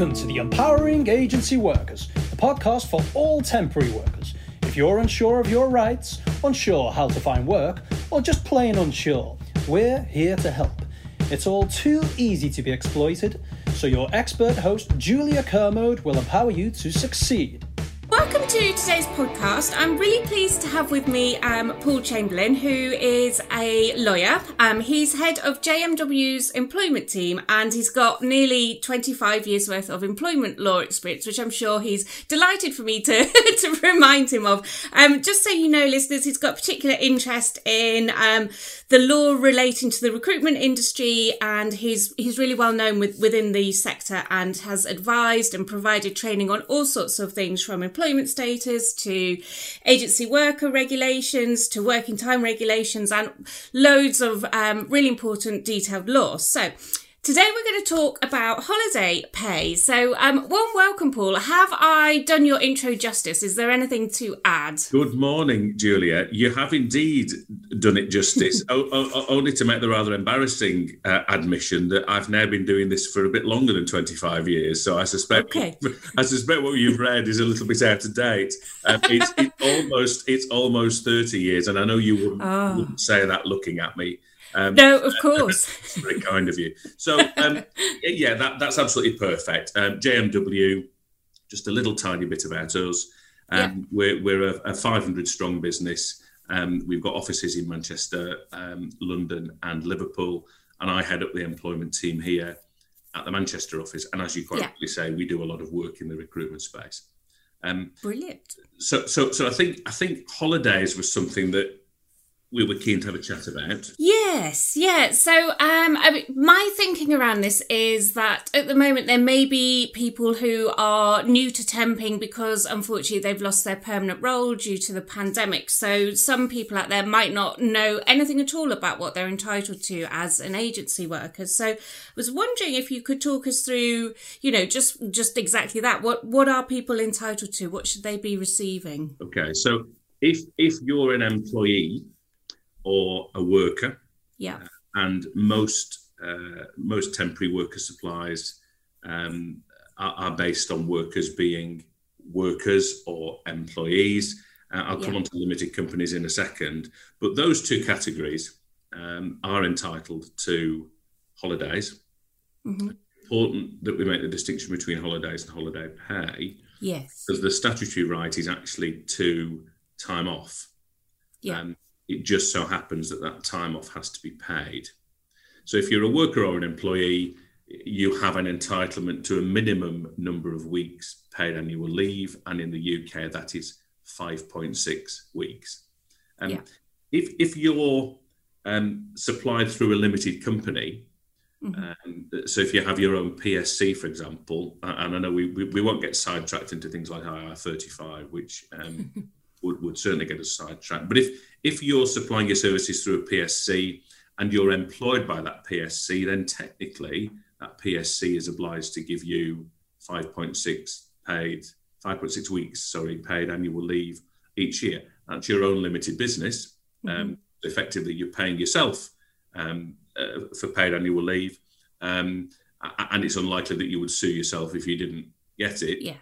Welcome to the Empowering Agency Workers, a podcast for all temporary workers. If you're unsure of your rights, unsure how to find work, or just plain unsure, we're here to help. It's all too easy to be exploited, so your expert host, Julia Kermode, will empower you to succeed. Welcome to today's podcast. I'm really pleased to have with me um, Paul Chamberlain, who is a lawyer. Um, he's head of JMW's employment team and he's got nearly 25 years worth of employment law experience, which I'm sure he's delighted for me to, to remind him of. Um, just so you know, listeners, he's got particular interest in um, the law relating to the recruitment industry and he's, he's really well known with, within the sector and has advised and provided training on all sorts of things from employment employment status to agency worker regulations to working time regulations and loads of um, really important detailed laws. So Today we're going to talk about holiday pay. So, um, warm welcome, Paul. Have I done your intro justice? Is there anything to add? Good morning, Julia. You have indeed done it justice, only to make the rather embarrassing uh, admission that I've now been doing this for a bit longer than 25 years. So I suspect, okay. I suspect what you've read is a little bit out of date. Um, it's, it's, almost, it's almost 30 years, and I know you wouldn't, oh. wouldn't say that looking at me. Um, no, of course. very kind of you. So, um, yeah, that, that's absolutely perfect. Um, JMW, just a little tiny bit about us. Um, yeah. We're, we're a, a, 500 strong business. Um, we've got offices in Manchester, um, London, and Liverpool. And I head up the employment team here at the Manchester office. And as you quite yeah. say, we do a lot of work in the recruitment space. Brilliant. So, so, so I think I think holidays was something that we were keen to have a chat about. Yes, yeah. So, um, I mean, my thinking around this is that at the moment there may be people who are new to temping because unfortunately they've lost their permanent role due to the pandemic. So, some people out there might not know anything at all about what they're entitled to as an agency worker. So, I was wondering if you could talk us through, you know, just just exactly that. What what are people entitled to? What should they be receiving? Okay, so if if you're an employee or a worker. Yeah. Uh, and most uh, most temporary worker supplies um, are, are, based on workers being workers or employees. Uh, I'll come yeah. on to limited companies in a second, but those two categories um, are entitled to holidays. Mm-hmm. Important that we make the distinction between holidays and holiday pay. Yes. Because the statutory right is actually to time off. Yeah. Um, it just so happens that that time off has to be paid. So if you're a worker or an employee, you have an entitlement to a minimum number of weeks paid annual leave, and in the UK that is 5.6 weeks. And yeah. if if you're um, supplied through a limited company, mm-hmm. um, so if you have your own PSC, for example, and I know we, we, we won't get sidetracked into things like IR35, which um, would, would certainly get us sidetracked. But if if you're supplying your services through a PSC and you're employed by that PSC, then technically that PSC is obliged to give you 5.6 paid 5.6 weeks, sorry, paid annual leave each year. That's your own limited business. Mm-hmm. Um, effectively, you're paying yourself um, uh, for paid annual leave, um, and it's unlikely that you would sue yourself if you didn't get it. Yeah.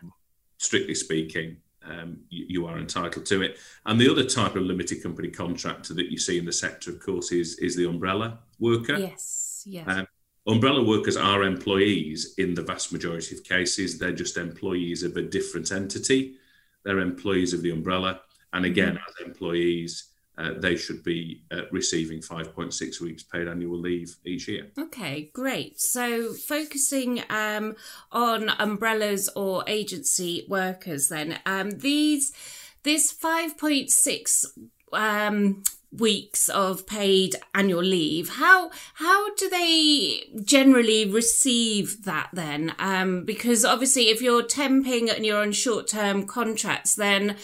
Strictly speaking, um, you, you, are entitled to it. And the other type of limited company contractor that you see in the sector, of course, is is the umbrella worker. Yes, yes. Um, umbrella workers are employees in the vast majority of cases. They're just employees of a different entity. They're employees of the umbrella, and again, mm-hmm. as employees, uh, they should be uh, receiving 5.6 weeks paid annual leave each year. Okay, great. So focusing um, on umbrellas or agency workers, then um, these this 5.6 um, weeks of paid annual leave how how do they generally receive that then um, because obviously if you're temping and you're on short term contracts then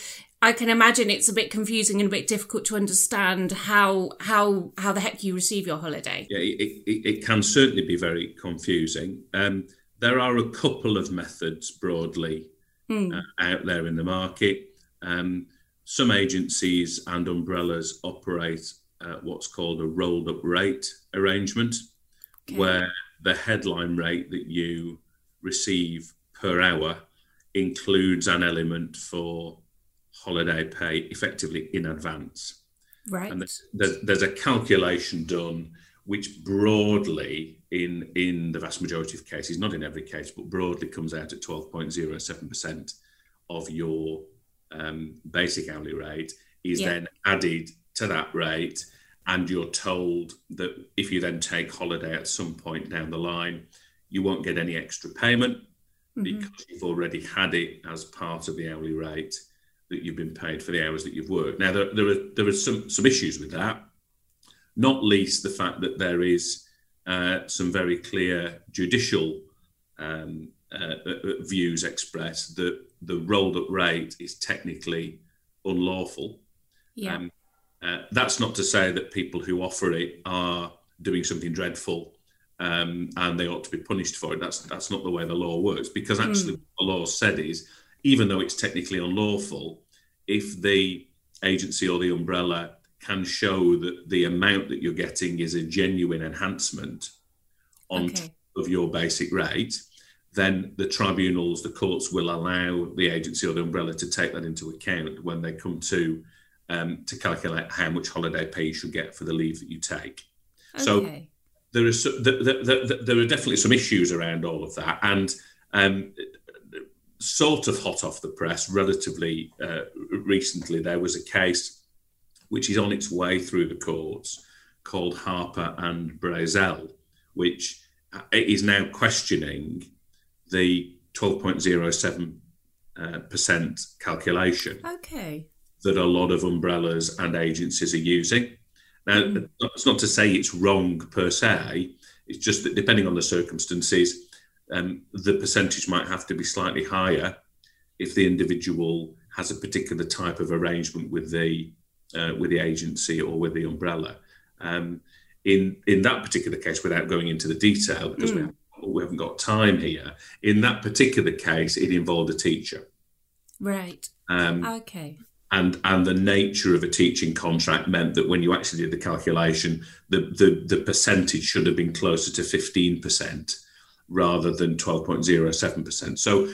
I can imagine it's a bit confusing and a bit difficult to understand how how how the heck you receive your holiday. Yeah, it, it, it can certainly be very confusing. Um, there are a couple of methods broadly mm. uh, out there in the market. Um, some agencies and umbrellas operate uh, what's called a rolled up rate arrangement, okay. where the headline rate that you receive per hour includes an element for holiday pay effectively in advance. Right. And there's, there's a calculation done which broadly in in the vast majority of cases, not in every case, but broadly comes out at 12.07% of your um, basic hourly rate is Yeah. then added to that rate and you're told that if you then take holiday at some point down the line, you won't get any extra payment because you've already had it as part of the hourly rate that you've been paid for the hours that you've worked. Now there, there are there are some some issues with that, not least the fact that there is uh, some very clear judicial um, uh, uh, views expressed that the rolled up rate is technically unlawful. Yeah. Um, uh, that's not to say that people who offer it are doing something dreadful um, and they ought to be punished for it. That's that's not the way the law works because actually what the law said is even though it's technically unlawful, if the agency or the umbrella can show that the amount that you're getting is a genuine enhancement on Okay. top of your basic rate, then the tribunals, the courts will allow the agency or the umbrella to take that into account when they come to um, to calculate how much holiday pay you should get for the leave that you take. So okay. there is there, there, there, there are definitely some issues around all of that, and um, sort of hot off the press, relatively uh, recently, there was a case which is on its way through the courts called Harpur and Brazel, which uh, is now questioning the 12.07 uh, percent calculation Okay. that a lot of umbrellas and agencies are using. Now, it's not to say it's wrong per se. It's just that depending on the circumstances, um, the percentage might have to be slightly higher if the individual has a particular type of arrangement with the uh, with the agency or with the umbrella. Um, in in that particular case, without going into the detail, because we, haven't, we haven't got time here, in that particular case, it involved a teacher. Right. Um, Okay. and and the nature of a teaching contract meant that when you actually did the calculation, the the, the percentage should have been closer to fifteen percent rather than twelve point zero seven percent. So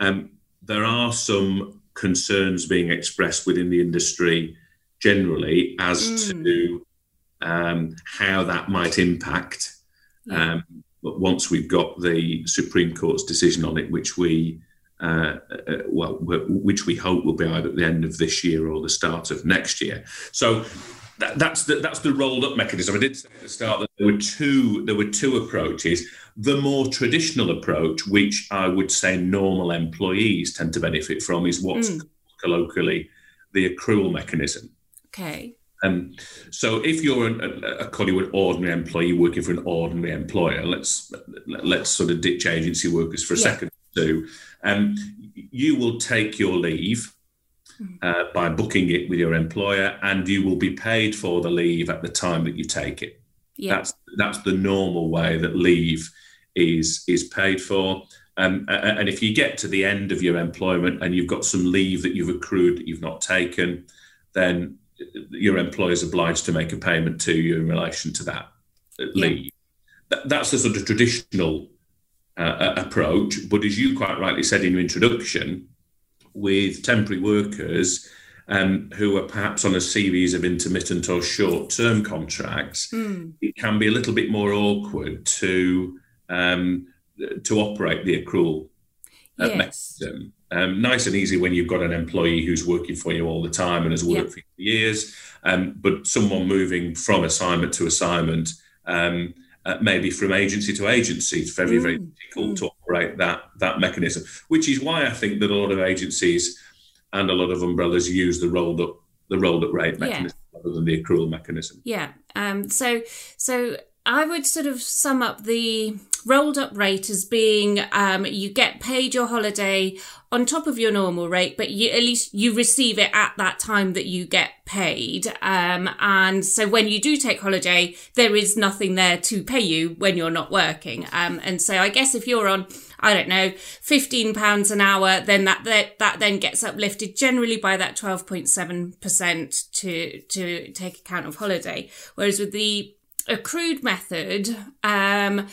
um, there are some concerns being expressed within the industry generally as to um, how that might impact um, but once we've got the Supreme Court's decision on it, which we uh, uh, well, which we hope will be either at the end of this year or the start of next year. So that, that's the that's the rolled up mechanism. I did say at the start that there were two there were two approaches. The more traditional approach, which I would say normal employees tend to benefit from, is what's colloquially the accrual mechanism. Okay. Um, so if you're an, a, a Collywood ordinary employee working for an ordinary employer, let's let's sort of ditch agency workers for a Yeah. second or two. Um, you will take your leave uh, by booking it with your employer, and you will be paid for the leave at the time that you take it. Yeah. That's that's the normal way that leave is is paid for. Um, and if you get to the end of your employment and you've got some leave that you've accrued that you've not taken, then your employer is obliged to make a payment to you in relation to that uh, Yeah. leave. That's the sort of traditional uh, approach. But as you quite rightly said in your introduction, with temporary workers um, who are perhaps on a series of intermittent or short term contracts, Hmm. it can be a little bit more awkward to um, to operate the accrual uh, Yes. mechanism. Um, nice and easy when you've got an employee who's working for you all the time and has worked Yeah. for years, um, but someone moving from assignment to assignment, um, uh, maybe from agency to agency, it's very, very Mm, difficult to operate that that mechanism. Which is why I think that a lot of agencies and a lot of umbrellas use the rolled up the rolled up rate Yeah. mechanism rather than the accrual mechanism. Yeah. Um, so, so I would sort of sum up the rolled up rate as being um, you get paid your holiday on top of your normal rate, but you, at least you receive it at that time that you get paid. Um, and so when you do take holiday, there is nothing there to pay you when you're not working. Um, and so I guess if you're on, I don't know, fifteen pounds an hour, then that, that that then gets uplifted generally by that twelve point seven percent to to take account of holiday. Whereas with the accrued method, um,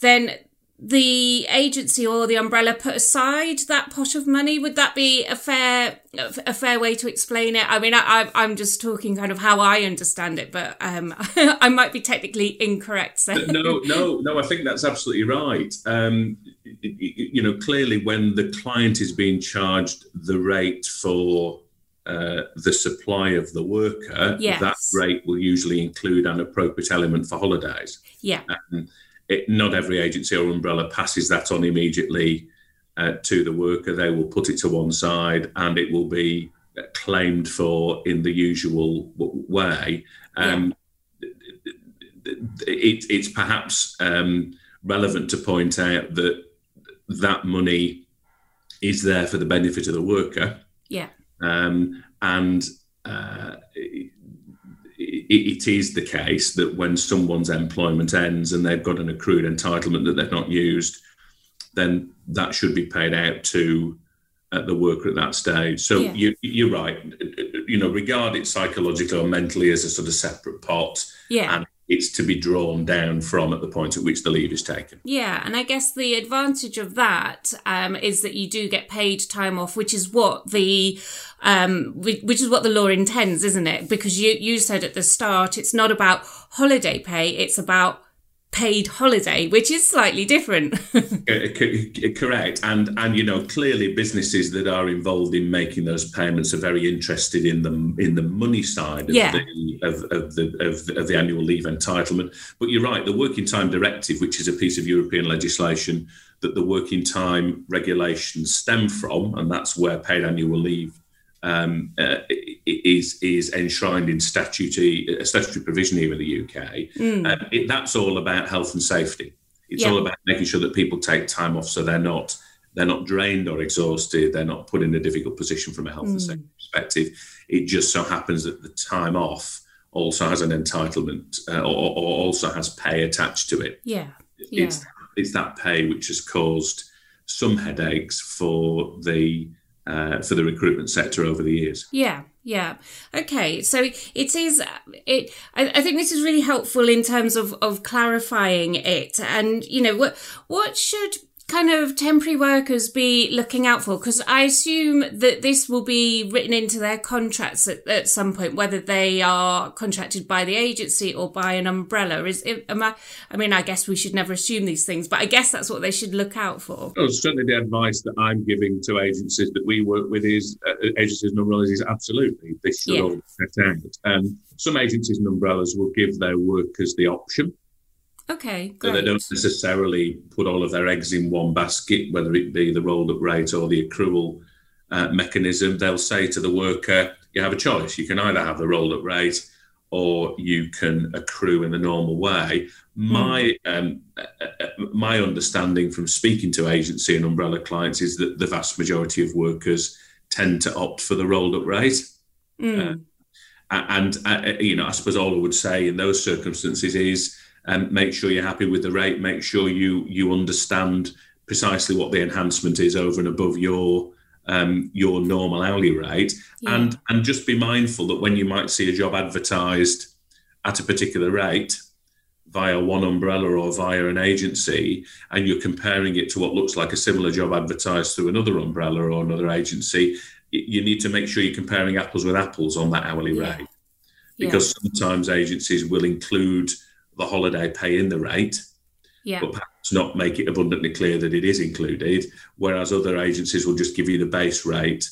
then the agency or the umbrella put aside that pot of money? Would that be a fair a fair way to explain it? I mean, I, am just talking kind of how I understand it, but um, I might be technically incorrect. So. No, no, no. I think that's absolutely right. Um, you know, clearly, when the client is being charged the rate for uh, the supply of the worker, yes. that rate will usually include an appropriate element for holidays. Yeah. Um, it, not every agency or umbrella passes that on immediately uh, to the worker. They will put it to one side and it will be claimed for in the usual way. Um, yeah. it, it's perhaps um, relevant to point out that that money is there for the benefit of the worker. Yeah. Um, and uh, it is the case that when someone's employment ends and they've got an accrued entitlement that they've not used, then that should be paid out to uh, the worker at that stage. So yeah. you, are right. You know, regard it psychologically or mentally as a sort of separate pot. Yeah. And it's to be drawn down from at the point at which the leave is taken. Yeah, and I guess the advantage of that um, is that you do get paid time off, which is what the um, which is what the law intends, isn't it? Because you you said at the start, it's not about holiday pay; it's about paid holiday, which is slightly different. Correct, and and you know clearly businesses that are involved in making those payments are very interested in the in the money side of, yeah. the, of, of, the, of, of the annual leave entitlement. But you're right, the working time directive, which is a piece of European legislation that the working time regulations stem from, and that's where paid annual leave um, uh, is is enshrined in statutory uh, statutory provision here in the UK. Mm. Uh, it, that's all about health and safety. It's yeah. all about making sure that people take time off so they're not they're not drained or exhausted. They're not put in a difficult position from a health mm. and hmm. safety perspective. It just so happens that the time off also has an entitlement uh, or, or, also has pay attached to it. Yeah. yeah. It's, it's that pay which has caused some headaches for the uh, for the recruitment sector over the years. Yeah, yeah. Okay, so it is. It. I, I, think this is really helpful in terms of of clarifying it, and you know what what should kind of temporary workers be looking out for? Because I assume that this will be written into their contracts at, at, some point, whether they are contracted by the agency or by an umbrella. Is it, am I, I mean, I guess we should never assume these things, but I guess that's what they should look out for. Oh, certainly the advice that I'm giving to agencies that we work with is uh, agencies and umbrellas is absolutely this should yeah. all set out. Um, some agencies and umbrellas will give their workers the option Okay, great. So they don't necessarily put all of their eggs in one basket, whether it be the rolled up rate or the accrual uh, mechanism. They'll say to the worker, you have a choice. You can either have the rolled up rate or you can accrue in the normal way. My mm. um, uh, uh, my understanding from speaking to agency and umbrella clients is that the vast majority of workers tend to opt for the rolled up rate. Mm. and uh, you know, I suppose all I would say in those circumstances is um, make sure you're happy with the rate. Make sure you you understand precisely what the enhancement is over and above your um, your normal hourly rate, yeah. and and just be mindful that when you might see a job advertised at a particular rate via one umbrella or via an agency, and you're comparing it to what looks like a similar job advertised through another umbrella or another agency, you need to make sure you're comparing apples with apples on that hourly yeah. rate, because yeah. sometimes agencies will include the holiday pay in the rate, yeah. but perhaps not make it abundantly clear that it is included. Whereas other agencies will just give you the base rate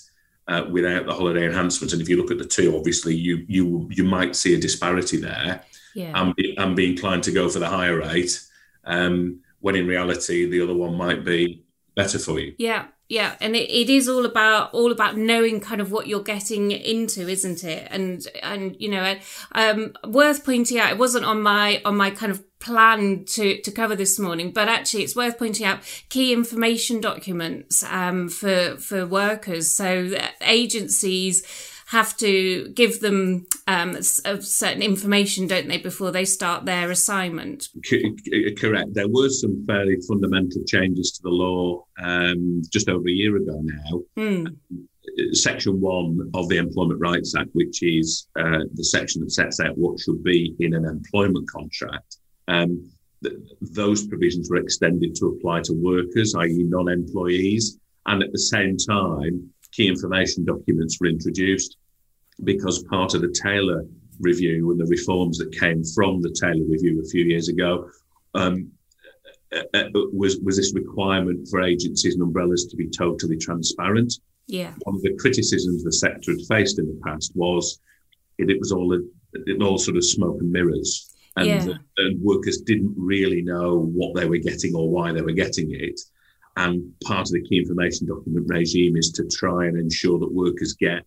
uh, without the holiday enhancement. And if you look at the two, obviously you you you might see a disparity there, yeah. and, be, and be inclined to go for the higher rate, um, when in reality the other one might be better for you. Yeah yeah and it, it is all about all about knowing kind of what you're getting into isn't it? And and you know um worth pointing out it wasn't on my on my kind of plan to to cover this morning but actually it's worth pointing out key information documents um for for workers. So agencies have to give them um, a certain information, don't they, before they start their assignment? Correct. There were some fairly fundamental changes to the law um, just over a year ago now. Mm. Section one of the Employment Rights Act, which is uh, the section that sets out what should be in an employment contract, um, those provisions were extended to apply to workers, i.e., non employees. And at the same time, key information documents were introduced because part of the Taylor review and the reforms that came from the Taylor review a few years ago um, uh, uh, was was this requirement for agencies and umbrellas to be totally transparent. Yeah. One of the criticisms the sector had faced in the past was it, it was all a, it all sort of smoke and mirrors, and, Yeah. and workers didn't really know what they were getting or why they were getting it. And part of the key information document regime is to try and ensure that workers get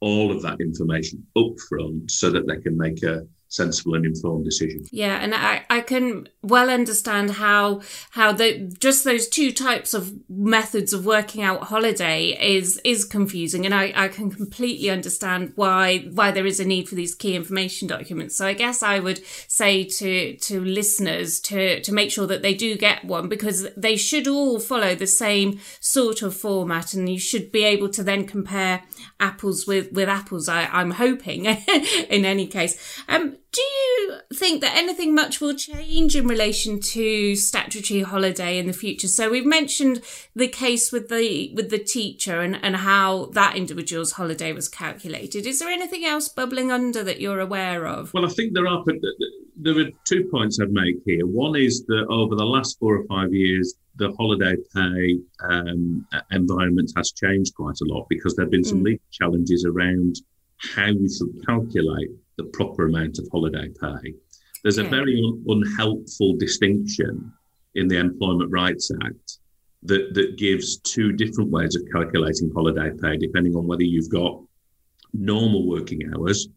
all of that information up front so that they can make a sensible and informed decision. Yeah, and I, I can well understand how how the just those two types of methods of working out holiday is is confusing, and I, I can completely understand why why there is a need for these key information documents. So I guess I would say to to listeners to to make sure that they do get one because they should all follow the same sort of format, and you should be able to then compare apples with with apples. I, I'm hoping in any case. Um, do you think that anything much will change in relation to statutory holiday in the future? So we've mentioned the case with the with the teacher and, and how that individual's holiday was calculated. Is there anything else bubbling under that you're aware of? Well, I think there are there are two points I'd make here. One is that over the last four or five years, the holiday pay um, environment has changed quite a lot because there have been some Mm. legal challenges around how you should calculate the proper amount of holiday pay. There's a very un- unhelpful distinction in the Employment Rights Act that, that gives two different ways of calculating holiday pay, depending on whether you've got normal working hours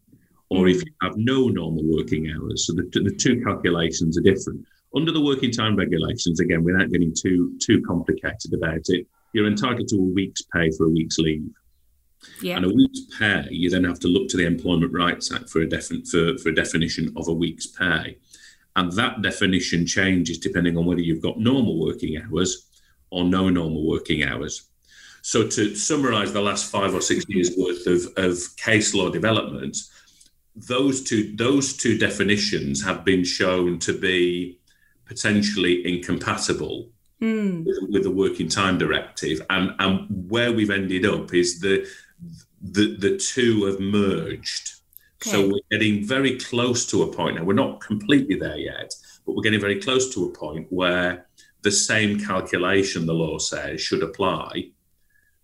or if mm-hmm. you have no normal working hours. So the, the two calculations are different. Under the working time regulations, again, without getting too too complicated about it, you're entitled to a week's pay for a week's leave. Yeah. And a week's pay, you then have to look to the Employment Rights Act for a, defin- for, for a definition of a week's pay. And that definition changes depending on whether you've got normal working hours or no normal working hours. So, to summarize the last five or six years worth of, of case law development, those two, those two definitions have been shown to be potentially incompatible Mm. with, with the working time directive and and where we've ended up is the the the two have merged. So we're getting very close to a point now we're not completely there yet but we're getting very close to a point where the same calculation the law says should apply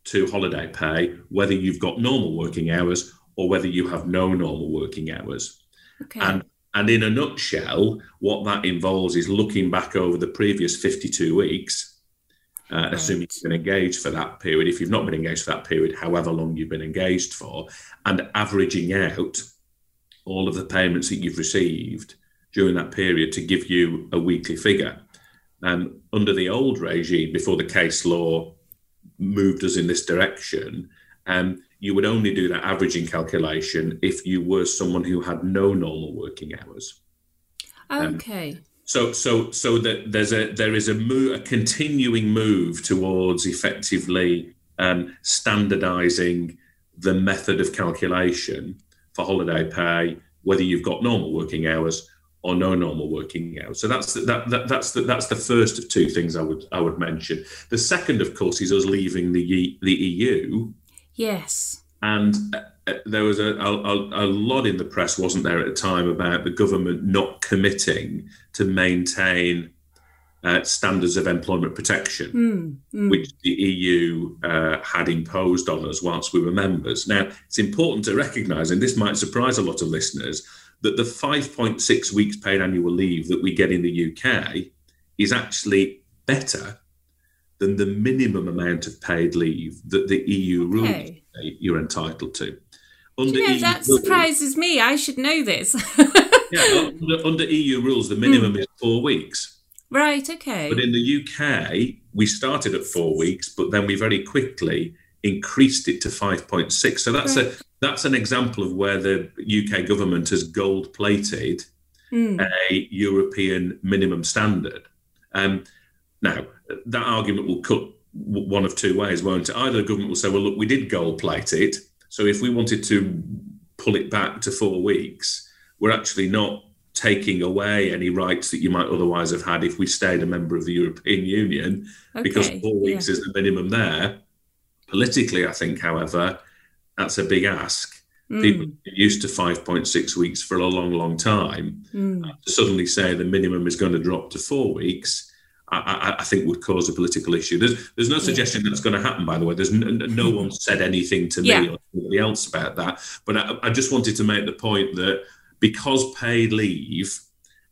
to holiday pay whether you've got normal working hours or whether you have no normal working hours. Okay. and and in a nutshell, what that involves is looking back over the previous 52 weeks, uh, assuming you've been engaged for that period. If you've not been engaged for that period, however long you've been engaged for, and averaging out all of the payments that you've received during that period to give you a weekly figure. Um, under the old regime, before the case law moved us in this direction, um, you would only do that averaging calculation if you were someone who had no normal working hours. okay. So, so, so that there's a there is a move, a continuing move towards effectively um, standardising the method of calculation for holiday pay, whether you've got normal working hours or no normal working hours. So that's the, that, that that's the that's the first of two things I would I would mention. The second, of course, is us leaving the the EU Yes. and there was a, a, a lot in the press, wasn't there, at the time about the government not committing to maintain uh, standards of employment protection, Mm. Mm. which the EU uh, had imposed on us whilst we were members. Now, it's important to recognise, and this might surprise a lot of listeners, that the 5.6 weeks paid annual leave that we get in the UK is actually better than the minimum amount of paid leave that the EU rules Okay. you're entitled to. Under you know, EU that rules- surprises me. I should know this. yeah, under, under EU rules, the minimum is four weeks. right. Okay. But in the UK, we started at four weeks, but then we very quickly increased it to 5.6. So that's a that's an example of where the UK government has gold plated Mm. a European minimum standard. Um, now, that argument will cut one of two ways, won't it? Either the government will say, well, look, we did gold plate it. So if we wanted to pull it back to four weeks, we're actually not taking away any rights that you might otherwise have had if we stayed a member of the European Union, okay, because four weeks yeah. is the minimum there. Politically, I think, however, that's a big ask. Mm. People used to 5.6 weeks for a long, long time. Mm. to suddenly say the minimum is going to drop to four weeks, I, I, think would cause a political issue. There's there's no suggestion that's going to happen. By the way, there's no, no one said anything to me yeah. or anybody else about that. But I, I just wanted to make the point that because paid leave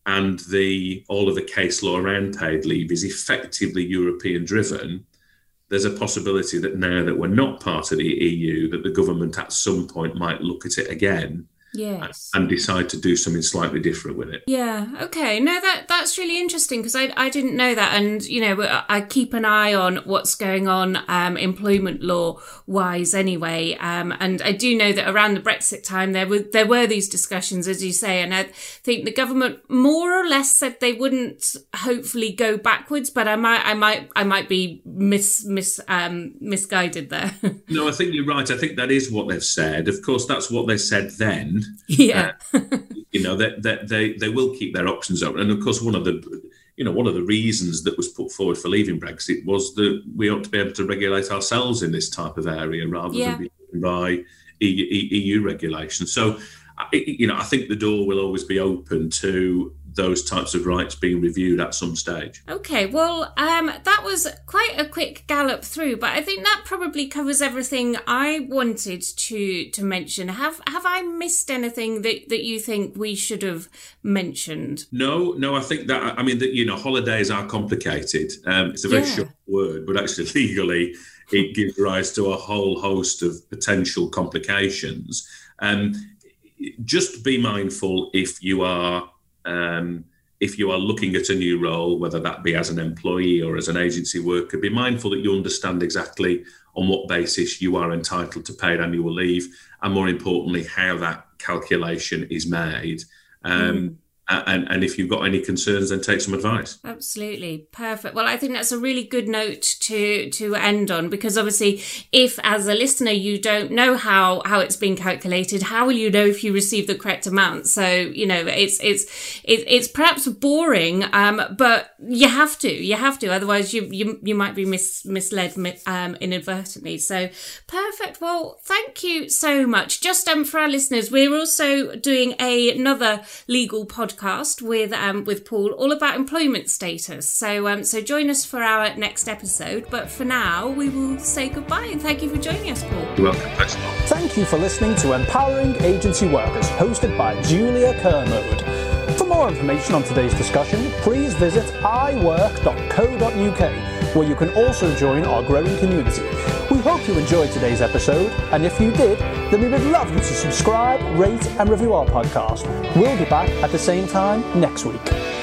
and the all of the case law around paid leave is effectively European driven, there's a possibility that now that we're not part of the EU, that the government at some point might look at it again yes. And decide to do something slightly different with it. Yeah okay. No that that's really interesting because I, I didn't know that. And you know i keep an eye on what's going on um, employment law wise anyway. Um, and i do know that around the brexit time there were there were these discussions as you say and i think the government more or less said they wouldn't hopefully go backwards but i might i might i might be mis mis um, misguided there. No i think you're right. I think that is what they've said. Of course that's what they said then yeah. Uh, you know, that they, they, they will keep their options open. And of course, one of the, you know, one of the reasons that was put forward for leaving Brexit was that we ought to be able to regulate ourselves in this type of area rather yeah. than be by EU, EU regulation. So, you know, I think the door will always be open to those types of rights being reviewed at some stage. Okay, well, um, that was quite a quick gallop through, but I think that probably covers everything I wanted to to mention. Have have I missed anything that, that you think we should have mentioned? No, no, I think that I mean that you know holidays are complicated. Um, it's a very yeah. short word, but actually legally it gives rise to a whole host of potential complications. Um, just be mindful if you are um, if you are looking at a new role, whether that be as an employee or as an agency worker, be mindful that you understand exactly on what basis you are entitled to paid annual leave, and more importantly, how that calculation is made. Um, mm and, and if you've got any concerns, then take some advice. Absolutely. Perfect. Well, I think that's a really good note to, to end on because obviously if as a listener you don't know how, how it's been calculated, how will you know if you receive the correct amount? So, you know, it's, it's, it, it's perhaps boring, um, but you have to, you have to, otherwise you, you, you might be mis, misled, um, inadvertently. So perfect. Well, thank you so much. Just, um, for our listeners, we're also doing a, another legal podcast podcast with um, with Paul all about employment status. So um, so join us for our next episode. But for now, we will say goodbye and thank you for joining us, Paul. You're welcome. Thanks. Thank you for listening to Empowering Agency Workers, hosted by Julia Kermode. For more information on today's discussion, please visit iwork.co.uk, where you can also join our growing community. Hope you enjoyed today's episode, and if you did, then we would love you to subscribe, rate, and review our podcast. We'll be back at the same time next week.